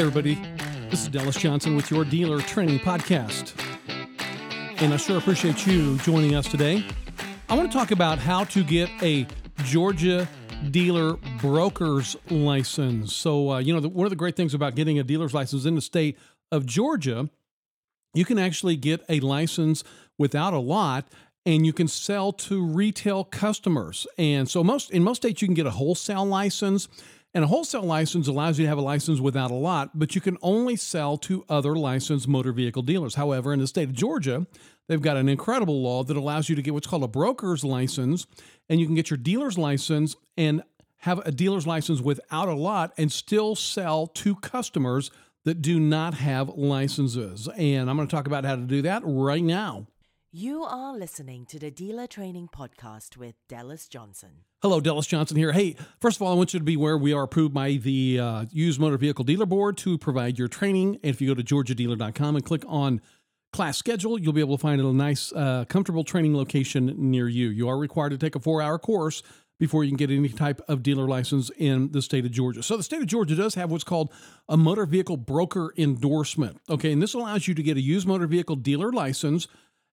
Hey, everybody. This is Dallas Johnson with your Dealer Training Podcast. And I sure appreciate you joining us today. I want to talk about how to get a Georgia dealer broker's license. So, uh, you know, the, one of the great things about getting a dealer's license in the state of Georgia, you can actually get a license without a lot and you can sell to retail customers. And so most in most states you can get a wholesale license and a wholesale license allows you to have a license without a lot, but you can only sell to other licensed motor vehicle dealers. However, in the state of Georgia, they've got an incredible law that allows you to get what's called a broker's license, and you can get your dealer's license and have a dealer's license without a lot and still sell to customers that do not have licenses. And I'm going to talk about how to do that right now. You are listening to the Dealer Training Podcast with Dallas Johnson. Hello, Dallas Johnson here. Hey, first of all, I want you to be aware we are approved by the uh, Used Motor Vehicle Dealer Board to provide your training. And if you go to georgiadealer.com and click on class schedule, you'll be able to find a nice, uh, comfortable training location near you. You are required to take a four hour course before you can get any type of dealer license in the state of Georgia. So the state of Georgia does have what's called a motor vehicle broker endorsement. Okay, and this allows you to get a used motor vehicle dealer license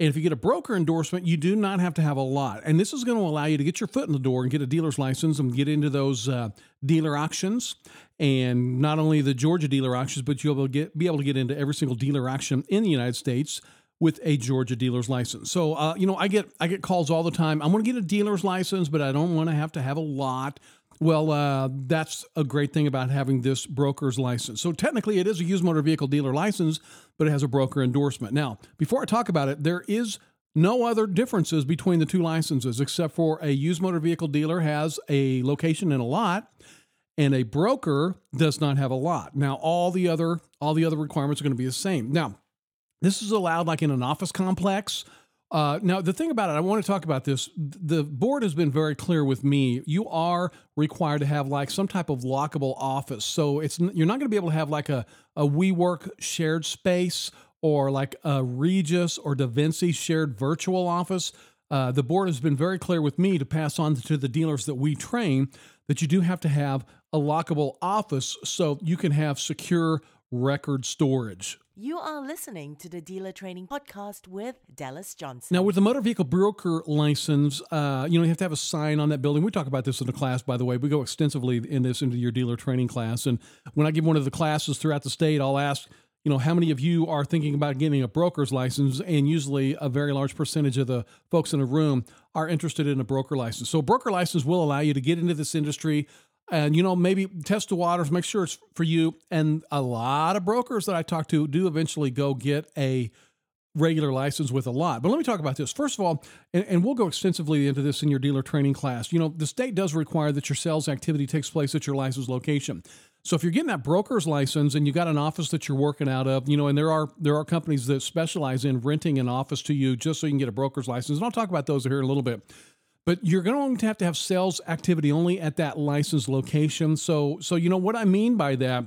and if you get a broker endorsement, you do not have to have a lot. And this is going to allow you to get your foot in the door and get a dealer's license and get into those uh, dealer auctions. And not only the Georgia dealer auctions, but you'll be, get, be able to get into every single dealer auction in the United States with a Georgia dealer's license. So, uh, you know, I get I get calls all the time. I want to get a dealer's license, but I don't want to have to have a lot. Well, uh, that's a great thing about having this broker's license. So technically, it is a used motor vehicle dealer license, but it has a broker endorsement. Now, before I talk about it, there is no other differences between the two licenses except for a used motor vehicle dealer has a location and a lot and a broker does not have a lot. Now, all the other all the other requirements are going to be the same. Now, this is allowed like in an office complex uh, now, the thing about it, I want to talk about this. The board has been very clear with me. You are required to have like some type of lockable office. So it's you're not going to be able to have like a a WeWork shared space or like a Regus or DaVinci shared virtual office. Uh, the board has been very clear with me to pass on to the dealers that we train that you do have to have a lockable office so you can have secure record storage. You are listening to the Dealer Training Podcast with Dallas Johnson. Now, with the motor vehicle broker license, uh, you know, you have to have a sign on that building. We talk about this in the class, by the way. We go extensively in this into your dealer training class. And when I give one of the classes throughout the state, I'll ask, you know, how many of you are thinking about getting a broker's license? And usually a very large percentage of the folks in the room are interested in a broker license. So, broker license will allow you to get into this industry and you know maybe test the waters make sure it's for you. And a lot of brokers that i talk to do eventually go get a regular license with a lot. But let me talk about this. First of all and, and, we'll go extensively into this in your dealer training class. You know the state does require that your sales activity takes place at your license location. So if you're getting that broker's license and you got an office that you're working out of you know and there are there are companies that specialize in renting an office to you just so you can get a broker's license. And i'll talk about those here in a little bit but you're going to have to have sales activity only at that licensed location. So, so you know what I mean by that.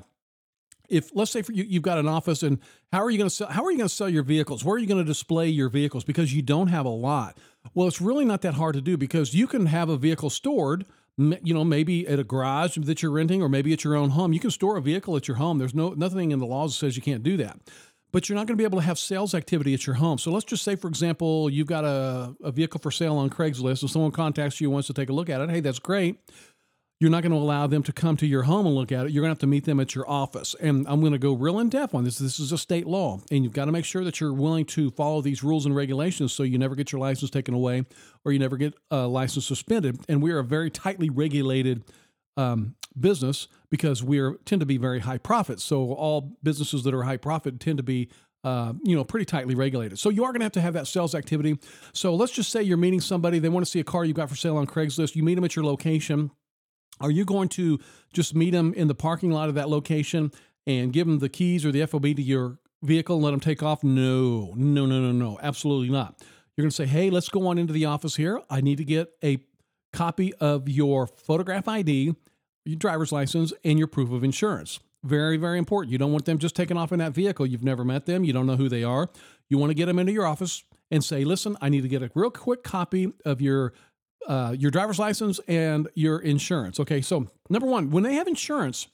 If let's say for you, you've got an office, and how are you going to sell? How are you going to sell your vehicles? Where are you going to display your vehicles? Because you don't have a lot. Well, it's really not that hard to do because you can have a vehicle stored you know maybe at a garage that you're renting or maybe at your own home you can store a vehicle at your home there's no nothing in the laws that says you can't do that but you're not going to be able to have sales activity at your home. So let's just say, for example, you've got a, a vehicle for sale on Craigslist and someone contacts you and wants to take a look at it. Hey, that's great. You're not going to allow them to come to your home and look at it. You're going to have to meet them at your office. And I'm going to go real in depth on this. This is a state law, and you've got to make sure that you're willing to follow these rules and regulations so you never get your license taken away or you never get a license suspended. And we are a very tightly regulated um, business because we are tend to be very high profit. So all businesses that are high profit tend to be uh, you know, pretty tightly regulated. So you are going to have to have that sales activity. So let's just say you're meeting somebody, they want to see a car you've got for sale on Craigslist. You meet them at your location. Are you going to just meet them in the parking lot of that location and give them the keys or the FOB to your vehicle and let them take off? No, no, no, no, no, absolutely not. You're going to say, hey, let's go on into the office here. I need to get a copy of your photograph ID, your driver's license, and your proof of insurance. Very, very important. You don't want them just taking off in that vehicle. You've never met them. You don't know who they are. You want to get them into your office and say, listen, I need to get a real quick copy of your uh, your driver's license and your insurance. Okay, so number one, when they have insurance,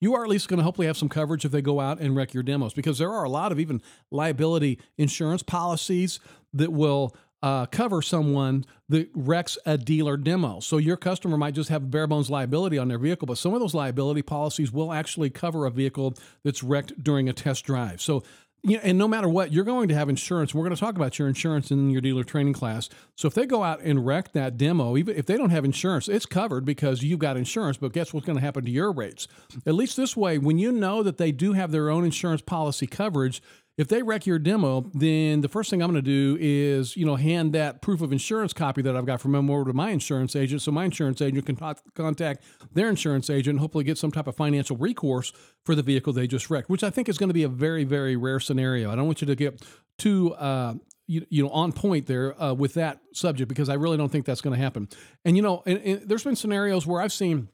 you are at least going to hopefully have some coverage if they go out and wreck your demos because there are a lot of even liability insurance policies that will uh, cover someone that wrecks a dealer demo. So your customer might just have bare bones liability on their vehicle, but some of those liability policies will actually cover a vehicle that's wrecked during a test drive. So you know, and no matter what, you're going to have insurance. We're going to talk about your insurance in your dealer training class. So if they go out and wreck that demo, even if they don't have insurance, it's covered because you've got insurance. But guess what's going to happen to your rates? At least this way, when you know that they do have their own insurance policy coverage, if they wreck your demo, then the first thing I'm going to do is, you know, hand that proof of insurance copy that I've got from them over to my insurance agent, so my insurance agent can contact their insurance agent, and hopefully get some type of financial recourse for the vehicle they just wrecked, which I think is going to be a very, very rare scenario. I don't want you to get too, uh, you, you know, on point there uh, with that subject because I really don't think that's going to happen. And you know, and, and there's been scenarios where I've seen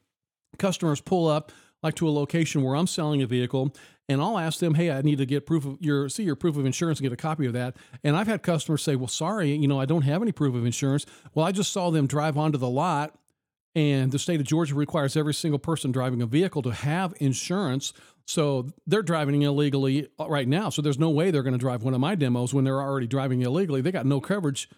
customers pull up like to a location where I'm selling a vehicle and I'll ask them, "Hey, I need to get proof of your see your proof of insurance and get a copy of that." And I've had customers say, "Well, sorry, you know, I don't have any proof of insurance." Well, I just saw them drive onto the lot and the state of Georgia requires every single person driving a vehicle to have insurance. So they're driving illegally uh, right now. So there's no way they're going to drive one of my demos when they're already driving illegally. They got no coverage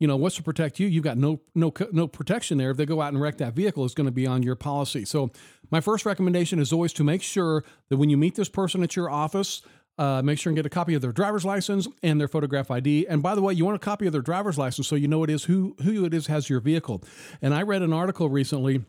you know what's to protect you you've got no no no protection there if they go out and wreck that vehicle it's going to be on your policy so my first recommendation is always to make sure that when you meet this person at your office uh, make sure and get a copy of their driver's license and their photograph ID. And by the way, you want a copy of their driver's license so you know it is who who it is has your vehicle. And I read an article recently.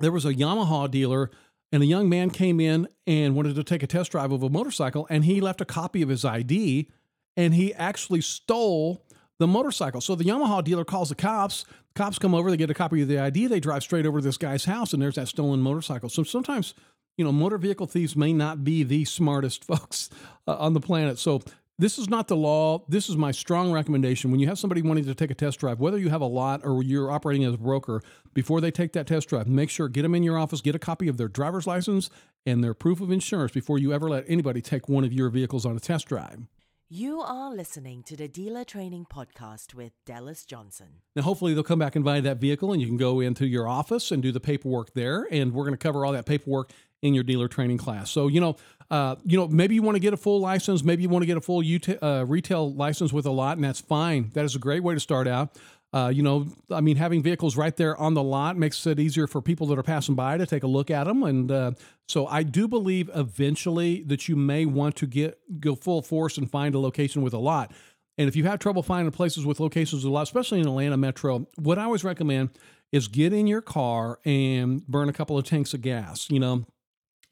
There was a Yamaha dealer, and a young man came in and wanted to take a test drive of a motorcycle, and he left a copy of his ID, and he actually stole the motorcycle. So the Yamaha dealer calls the cops. Cops come over, they get a copy of the ID, they drive straight over to this guy's house, and there's that stolen motorcycle. So sometimes, you know, motor vehicle thieves may not be the smartest folks uh, on the planet. So this is not the law. This is my strong recommendation. When you have somebody wanting to take a test drive, whether you have a lot or you're operating as a broker, before they take that test drive, make sure get them in your office, get a copy of their driver's license and their proof of insurance before you ever let anybody take one of your vehicles on a test drive. You are listening to the Dealer Training Podcast with Dallas Johnson. Now, hopefully, they'll come back and buy that vehicle, and you can go into your office and do the paperwork there. And we're going to cover all that paperwork in your dealer training class. So, you know, uh, you know, maybe you want to get a full license, maybe you want to get a full UT, uh, retail license with a lot, and that's fine. That is a great way to start out. Uh, you know, I mean, having vehicles right there on the lot makes it easier for people that are passing by to take a look at them. And uh, so I do believe eventually that you may want to get go full force and find a location with a lot. And if you have trouble finding places with locations with a lot, especially in Atlanta Metro, what I always recommend is get in your car and burn a couple of tanks of gas. You know,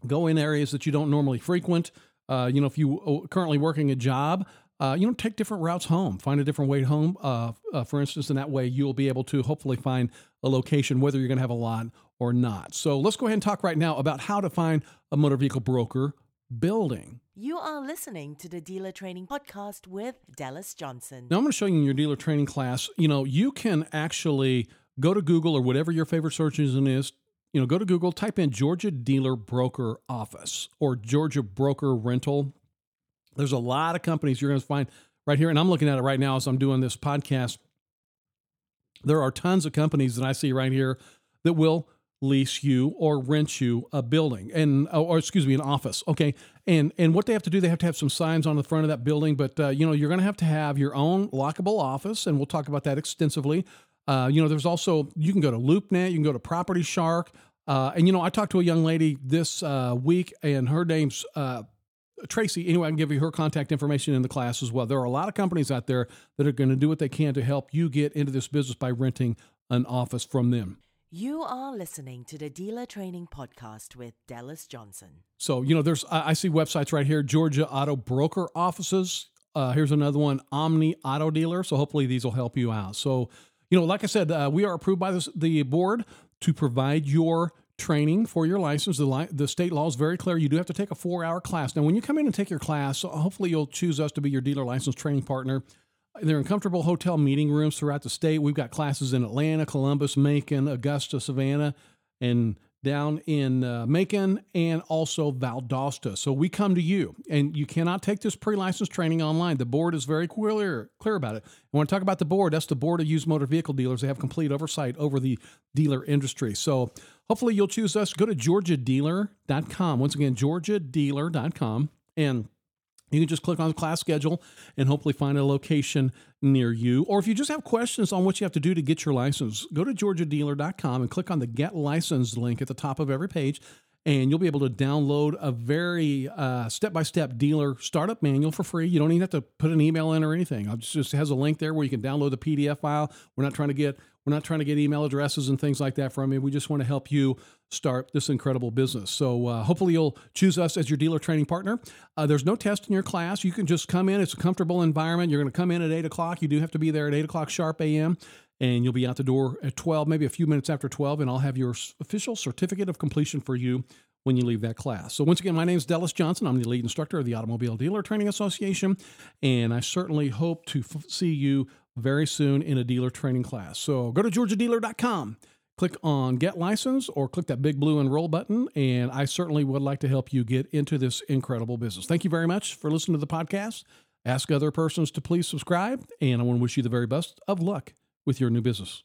go in areas that you don't normally frequent. Uh, you know, if you uh, currently working a job, uh, you know, take different routes home, find a different way home, uh, uh, for instance, and that way you'll be able to hopefully find a location, whether you're going to have a lot or not. So let's go ahead and talk right now about how to find a motor vehicle broker building. You are listening to the Dealer Training Podcast with Dallas Johnson. Now, I'm going to show you in your dealer training class, you know, you can actually go to Google or whatever your favorite search engine is. You know, go to Google, type in Georgia Dealer Broker Office or Georgia Broker Rental there's a lot of companies you're going to find right here, and I'm looking at it right now as I'm doing this podcast. There are tons of companies that I see right here that will lease you or rent you a building and or excuse me an office okay and and what they have to do they have to have some signs on the front of that building but uh, you know you're going to have to have your own lockable office and we'll talk about that extensively uh, you know there's also you can go to loopnet you can go to property shark uh, and you know i talked to a young lady this uh, week and her name's uh, Tracy, anyway, I can give you her contact information in the class as well. There are a lot of companies out there that are going to do what they can to help you get into this business by renting an office from them. You are listening to the Dealer Training Podcast with Dallas Johnson. So, you know, there's, I, see websites right here Georgia Auto Broker Offices. Uh, here's another one, Omni Auto Dealer. So, hopefully, these will help you out. So, you know, like I said, uh, we are approved by this, the board to provide your training for your license. The, li- the state law is very clear. You do have to take a four hour class. Now, when you come in and take your class, hopefully you'll choose us to be your dealer license training partner. They're in comfortable hotel meeting rooms throughout the state. We've got classes in Atlanta, Columbus, Macon, Augusta, Savannah, and down in uh, Macon and also Valdosta. So we come to you, and you cannot take this pre-license training online. The board is very clear clear about it. I want to talk about the board. That's the board of used motor vehicle dealers. They have complete oversight over the dealer industry. So hopefully you'll choose us. Go to georgiadealer.com. Once again, georgiadealer.com, and you can just click on the class schedule and hopefully find a location near you. Or if you just have questions on what you have to do to get your license, go to georgiadealer.com and click on the Get Licensed link at the top of every page. And you'll be able to download a very step by step dealer startup manual for free. You don't even have to put an email in or anything. It just has a link there where you can download the PDF file. We're not trying to get we're not trying to get email addresses and things like that from you. We just want to help you start this incredible business. So uh, hopefully you'll choose us as your dealer training partner. Uh, there's no test in your class. You can just come in. It's a comfortable environment. You're going to come in at 8 o'clock. You do have to be there at 8 o'clock sharp a.m. And you'll be out the door at 12, maybe a few minutes after 12, and I'll have your official certificate of completion for you when you leave that class. So, once again, my name is Dallas Johnson. I'm the lead instructor of the Automobile Dealer Training Association, and I certainly hope to f- see you very soon in a dealer training class. So, go to georgiadealer.com, click on Get License, or click that big blue enroll button, and I certainly would like to help you get into this incredible business. Thank you very much for listening to the podcast. Ask other persons to please subscribe, and I want to wish you the very best of luck with your new business.